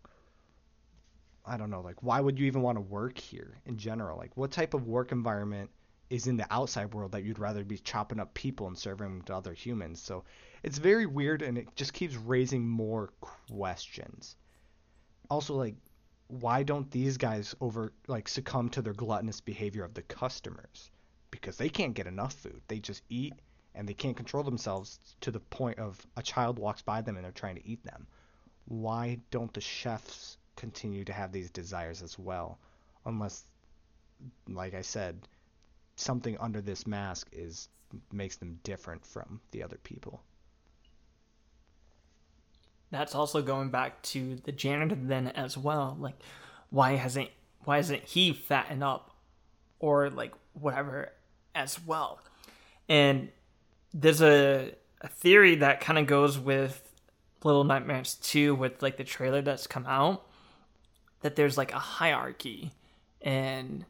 I don't know, like why would you even want to work here in general? Like what type of work environment is in the outside world that you'd rather be chopping up people and serving them to other humans? So it's very weird and it just keeps raising more questions. Also like why don't these guys over like succumb to their gluttonous behavior of the customers? Because they can't get enough food. They just eat and they can't control themselves to the point of a child walks by them and they're trying to eat them. Why don't the chefs continue to have these desires as well? Unless, like I said, something under this mask is makes them different from the other people. That's also going back to the janitor then as well. Like, why hasn't why isn't he fattened up, or like whatever as well? And there's a, a theory that kind of goes with Little Nightmares 2 with like the trailer that's come out that there's like a hierarchy and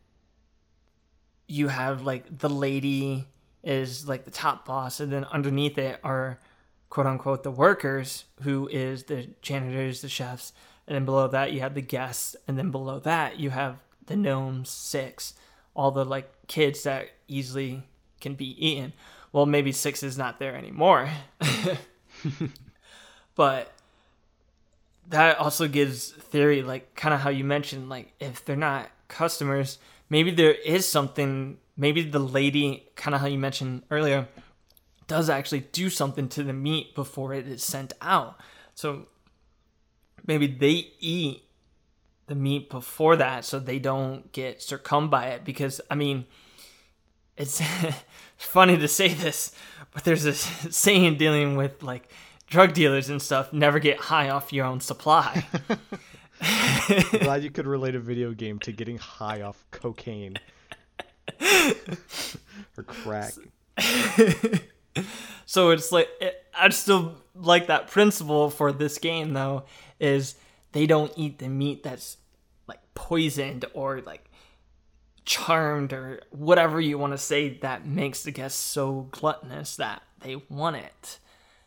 you have like the lady is like the top boss and then underneath it are quote unquote the workers who is the janitors the chefs and then below that you have the guests and then below that you have the gnomes six all the like kids that easily can be eaten. Well maybe six is not there anymore. But that also gives theory like kind of how you mentioned like if they're not customers maybe there is something maybe the lady kind of how you mentioned earlier does actually do something to the meat before it is sent out so maybe they eat the meat before that so they don't get succumbed by it because i mean it's funny to say this but there's this saying dealing with like drug dealers and stuff never get high off your own supply. Glad you could relate a video game to getting high off cocaine or crack. so it's like it, I'd still like that principle for this game though is they don't eat the meat that's like poisoned or like charmed or whatever you want to say that makes the guests so gluttonous that they want it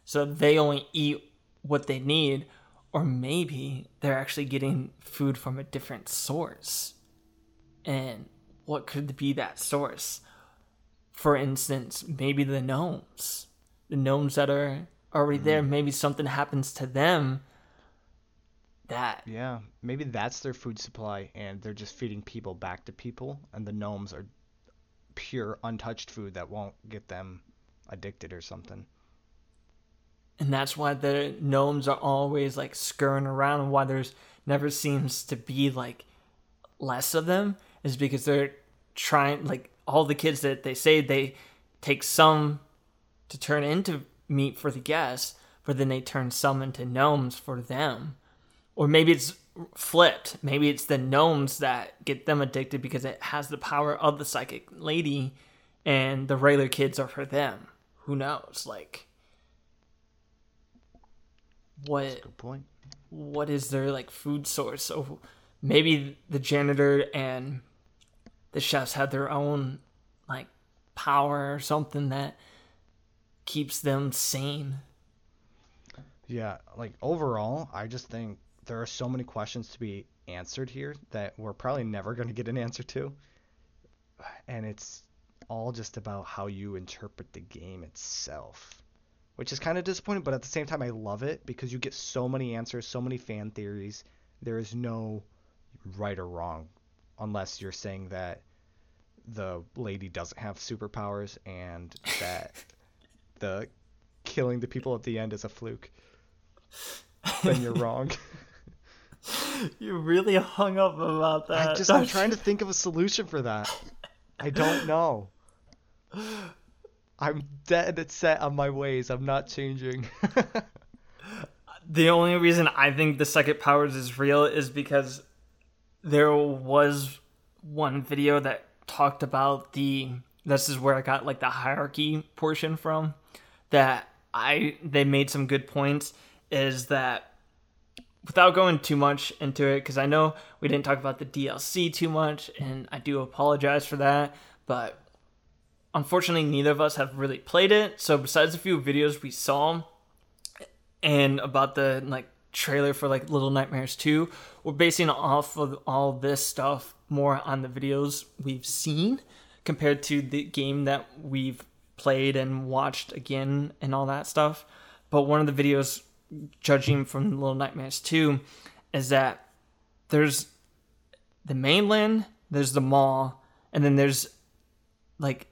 so they only eat what they need or maybe they're actually getting food from a different source. And what could be that source? For instance maybe the gnomes. The gnomes that are already there mm-hmm. maybe something happens to them that yeah maybe that's their food supply and they're just feeding people back to people and the gnomes are pure untouched food that won't get them addicted or something and that's why the gnomes are always like scurrying around. And why there's never seems to be like less of them is because they're trying like all the kids that they say they take some to turn into meat for the guests but then they turn some into gnomes for them. Or maybe it's flipped. Maybe it's the gnomes that get them addicted because it has the power of the psychic lady and the regular kids are for them. Who knows? Like what good point. What is their like food source? So maybe the janitor and the chefs have their own like power or something that keeps them sane. Yeah, like overall, I just think there are so many questions to be answered here that we're probably never going to get an answer to. And it's all just about how you interpret the game itself which is kind of disappointing, but at the same time, I love it because you get so many answers, so many fan theories. There is no right or wrong, unless you're saying that the lady doesn't have superpowers and that the killing the people at the end is a fluke. then you're wrong. you really hung up about that. I just I'm trying to think of a solution for that. I don't know. I'm dead set on my ways. I'm not changing. the only reason I think the second powers is real is because there was one video that talked about the this is where I got like the hierarchy portion from that I they made some good points is that without going too much into it cuz I know we didn't talk about the DLC too much and I do apologize for that but unfortunately neither of us have really played it. So besides a few videos we saw and about the like trailer for like little nightmares 2 we're basing off of all this stuff more on the videos we've seen compared to the game that we've played and watched again and all that stuff. But one of the videos judging from little nightmares 2 is that there's the mainland there's the Maw and then there's like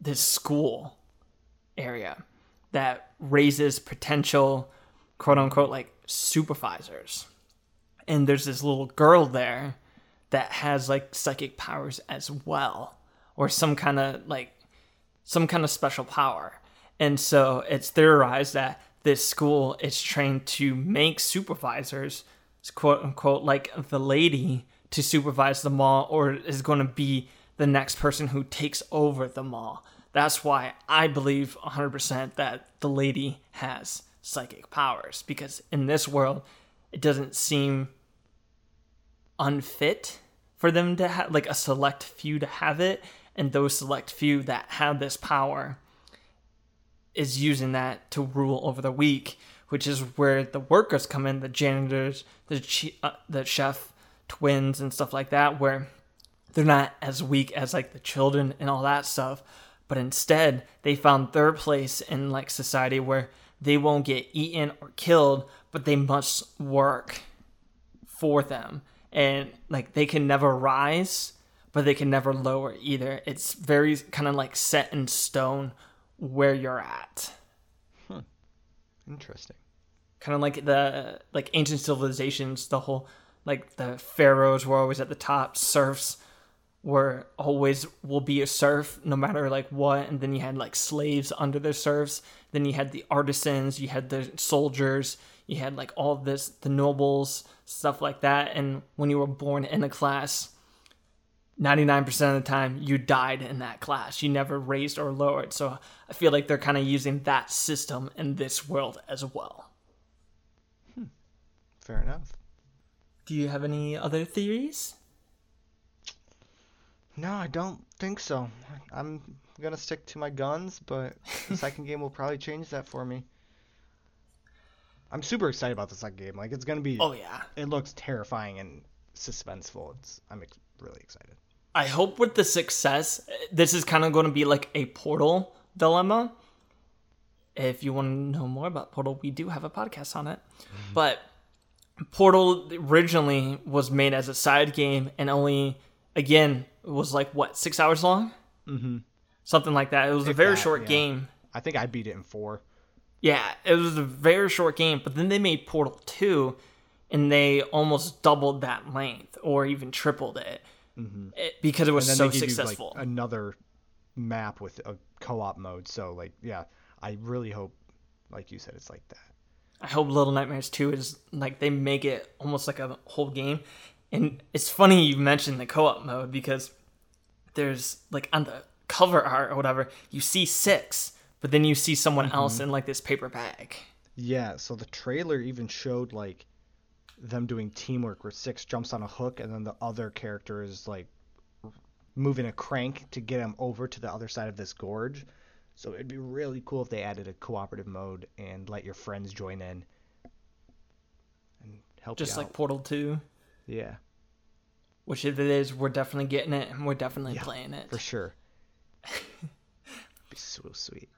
this school area that raises potential quote unquote like supervisors. And there's this little girl there that has like psychic powers as well or some kind of like some kind of special power. And so it's theorized that this school is trained to make supervisors, quote unquote, like the lady to supervise the Maw or is going to be the next person who takes over the Maw. That's why I believe 100% that the lady has psychic powers because in this world it doesn't seem unfit for them to have like a select few to have it and those select few that have this power is using that to rule over the weak which is where the workers come in the janitors the chi- uh, the chef twins and stuff like that where they're not as weak as like the children and all that stuff but instead they found their place in like society where they won't get eaten or killed but they must work for them. And like they can never rise but they can never lower either. It's very kind of like set in stone where you're at. Hmm. Interesting. kind of like the like ancient civilizations the whole like the pharaohs were always at the top serfs were always will be a serf no matter like what. And then you had like slaves under the serfs. Then you had the artisans. You had the soldiers. You had like all this the nobles stuff like that. And when you were born in a class 99% of the time you died in that class. You never raised or lowered. So i feel like they're kind of using that system in this world as well. Hmm. Fair enough. Do you have any other theories? No, I don't think so. I'm gonna stick to my guns, but the second game will probably change that for me. I'm super excited about the second game. Like it's gonna be. Oh yeah. It looks terrifying and suspenseful. It's. I'm ex- really excited. I hope with the success, this is kind of going to be like a Portal dilemma. If you want to know more about Portal, we do have a podcast on it. Mm-hmm. But Portal originally was made as a side game and only, again, was like what six hours long, Mm-hmm. something like that. It was a very that, short yeah. game. I think I beat it in four. Yeah, it was a very short game, but then they made Portal 2 and they almost doubled that length or even tripled it, it- because it was Mm-hmm. So successful. you like another map with a co-op mode. So like, yeah, I really hope, like you said, it's like that. I hope Little Nightmares 2 is like they make it almost like a whole game. And it's funny you mentioned the co op mode because there's like on the cover art or whatever, you see six, but then you see someone Mm-hmm. else in like this paper bag. Yeah, so the trailer even showed like them doing teamwork where Six jumps on a hook and then the other character is like moving a crank to get him over to the other side of this gorge. So it'd be really cool if they added a cooperative mode and let your friends join in and help Just like. Portal 2, yeah, which if it is, we're definitely getting it and we're definitely Yeah, playing it. for sure. be so sweet.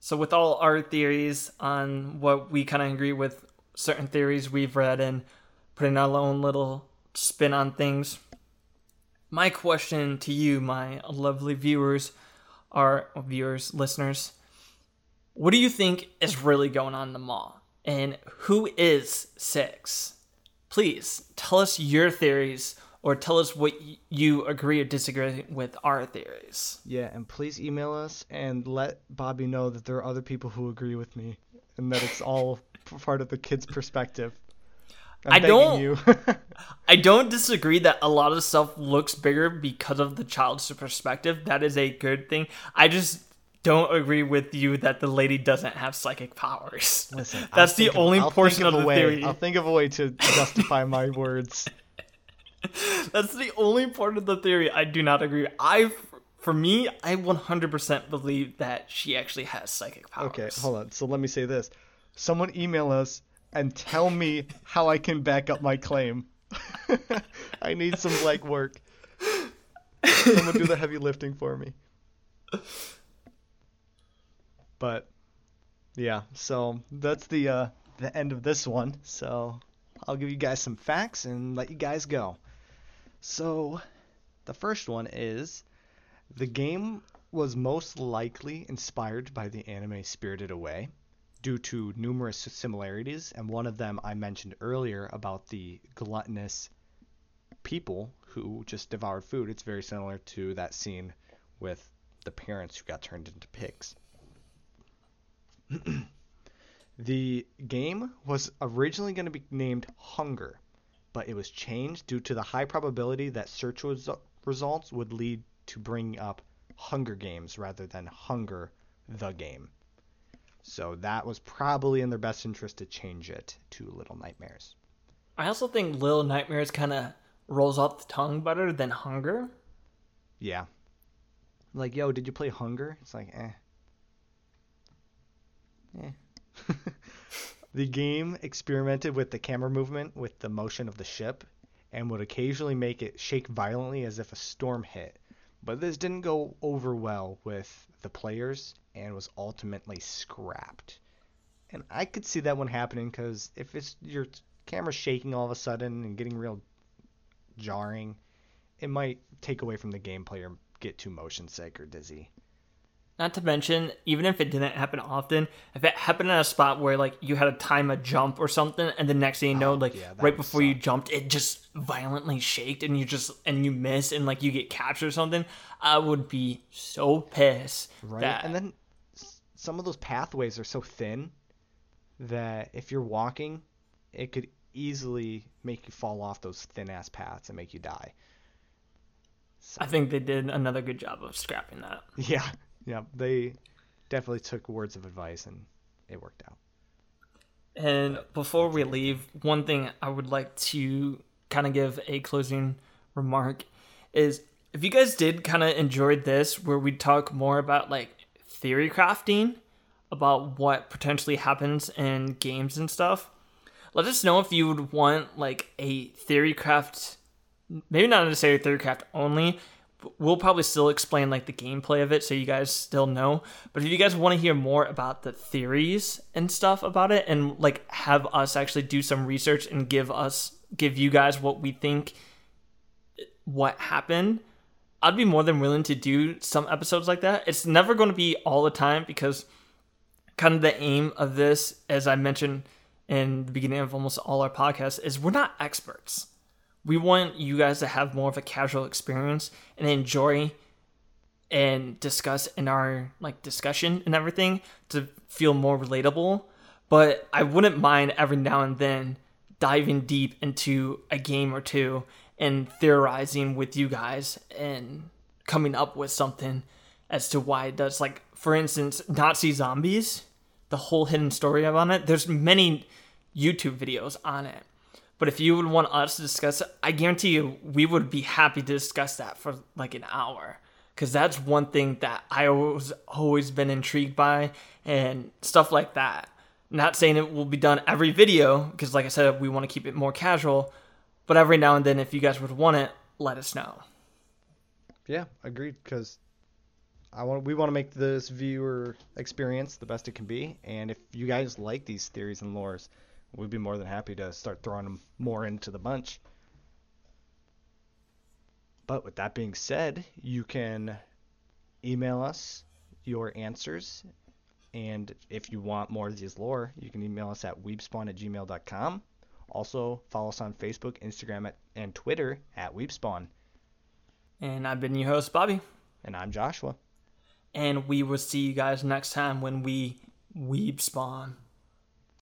So, with all our theories on what we kind of agree with, certain theories we've read and putting our own little spin on things, my question to you, my lovely viewers, our viewers, listeners, what do you think is really going on in the Maw? And who is Six? Please tell us your theories or tell us what you agree or disagree with our theories. Yeah, and please email us and let Bobby know that there are other people who agree with me and that it's all part of the kid's perspective. I'm I don't- You. I don't disagree that a lot of stuff looks bigger because of the child's perspective. That is a good thing. I just don't agree with you that the lady doesn't have psychic powers. Listen, That's the of- only I'll portion think of the way, theory. I'll think of a way to justify my words. That's the only part of the theory I do not agree. I, for me, I 100% believe that she actually has psychic powers. Okay, hold on. So let me say this. Someone email us and tell me how I can back up my claim. I need some legwork. Someone do the heavy lifting for me. But yeah, so that's the uh the end of this one. So I'll give you guys some facts and let you guys go. So the first one is the game was most likely inspired by the anime Spirited Away due to numerous similarities, and one of them I mentioned earlier about the gluttonous people who just devoured food. It's very similar to that scene with the parents who got turned into pigs. the game was originally going to be named Hunger, but it was changed due to the high probability that search resu- results would lead to bringing up Hunger Games rather than Hunger the Game. So that was probably in their best interest to change it to Little Nightmares. I also think Little Nightmares kind of rolls off the tongue better than Hunger. Yeah. Like, yo, did you play Hunger? It's like, eh. The game experimented with the camera movement with the motion of the ship and would occasionally make it shake violently as if a storm hit. But this didn't go over well with the players and was ultimately scrapped. And I could see that one happening because if it's your camera shaking all of a sudden and getting real jarring, it might take away from the gameplay or get too motion sick or dizzy. Not to mention, even if it didn't happen often, if it happened at a spot where like you had to time a jump or something, and the next thing you know, Oh, like yeah, right before you jumped, it just violently shaked, and you just and you miss, and like you get captured or something, I would be so pissed. Right? That, And then some of those pathways are so thin that if you're walking, it could easily make you fall off those thin ass paths and make you die. So, I think they did another good job of scrapping that. yeah, yeah, they definitely took words of advice and it worked out. And before we leave, one thing I would like to kind of give a closing remark is if you guys did kind of enjoy this, where we talk more about like theory crafting, about what potentially happens in games and stuff, let us know if you would want like a theory craft, maybe not necessarily theory craft only. We'll probably still explain like the gameplay of it so you guys still know. But if you guys want to hear more about the theories and stuff about it and like have us actually do some research and give us give you guys what we think what happened, I'd be more than willing to do some episodes like that. It's never going to be all the time because kind of the aim of this, as I mentioned in the beginning of almost all our podcasts, is we're not experts. We want you guys to have more of a casual experience and enjoy and discuss in our like discussion and everything to feel more relatable. But I wouldn't mind every now and then diving deep into a game or two and theorizing with you guys and coming up with something as to why it does. Like, for instance, Nazi zombies, the whole hidden story on it. There's many YouTube videos on it. But if you would want us to discuss it, I guarantee you we would be happy to discuss that for like an hour. Because that's one thing that I always always been intrigued by and stuff like that. Not saying it will be done every video, because like I said, we want to keep it more casual. But every now and then, if you guys would want it, let us know. Yeah, agreed. Because I want we want to make this viewer experience the best it can be, and if you guys like these theories and lores, we'd be more than happy to start throwing them more into the bunch. But with that being said, you can email us your answers, and if you want more of these lore, you can email us at weebspawn at gmail.com. Also, follow us on Facebook, Instagram, at, and Twitter at weebspawn. And I've been your host, Bobby. And I'm Joshua. And we will see you guys next time when we weeb spawn.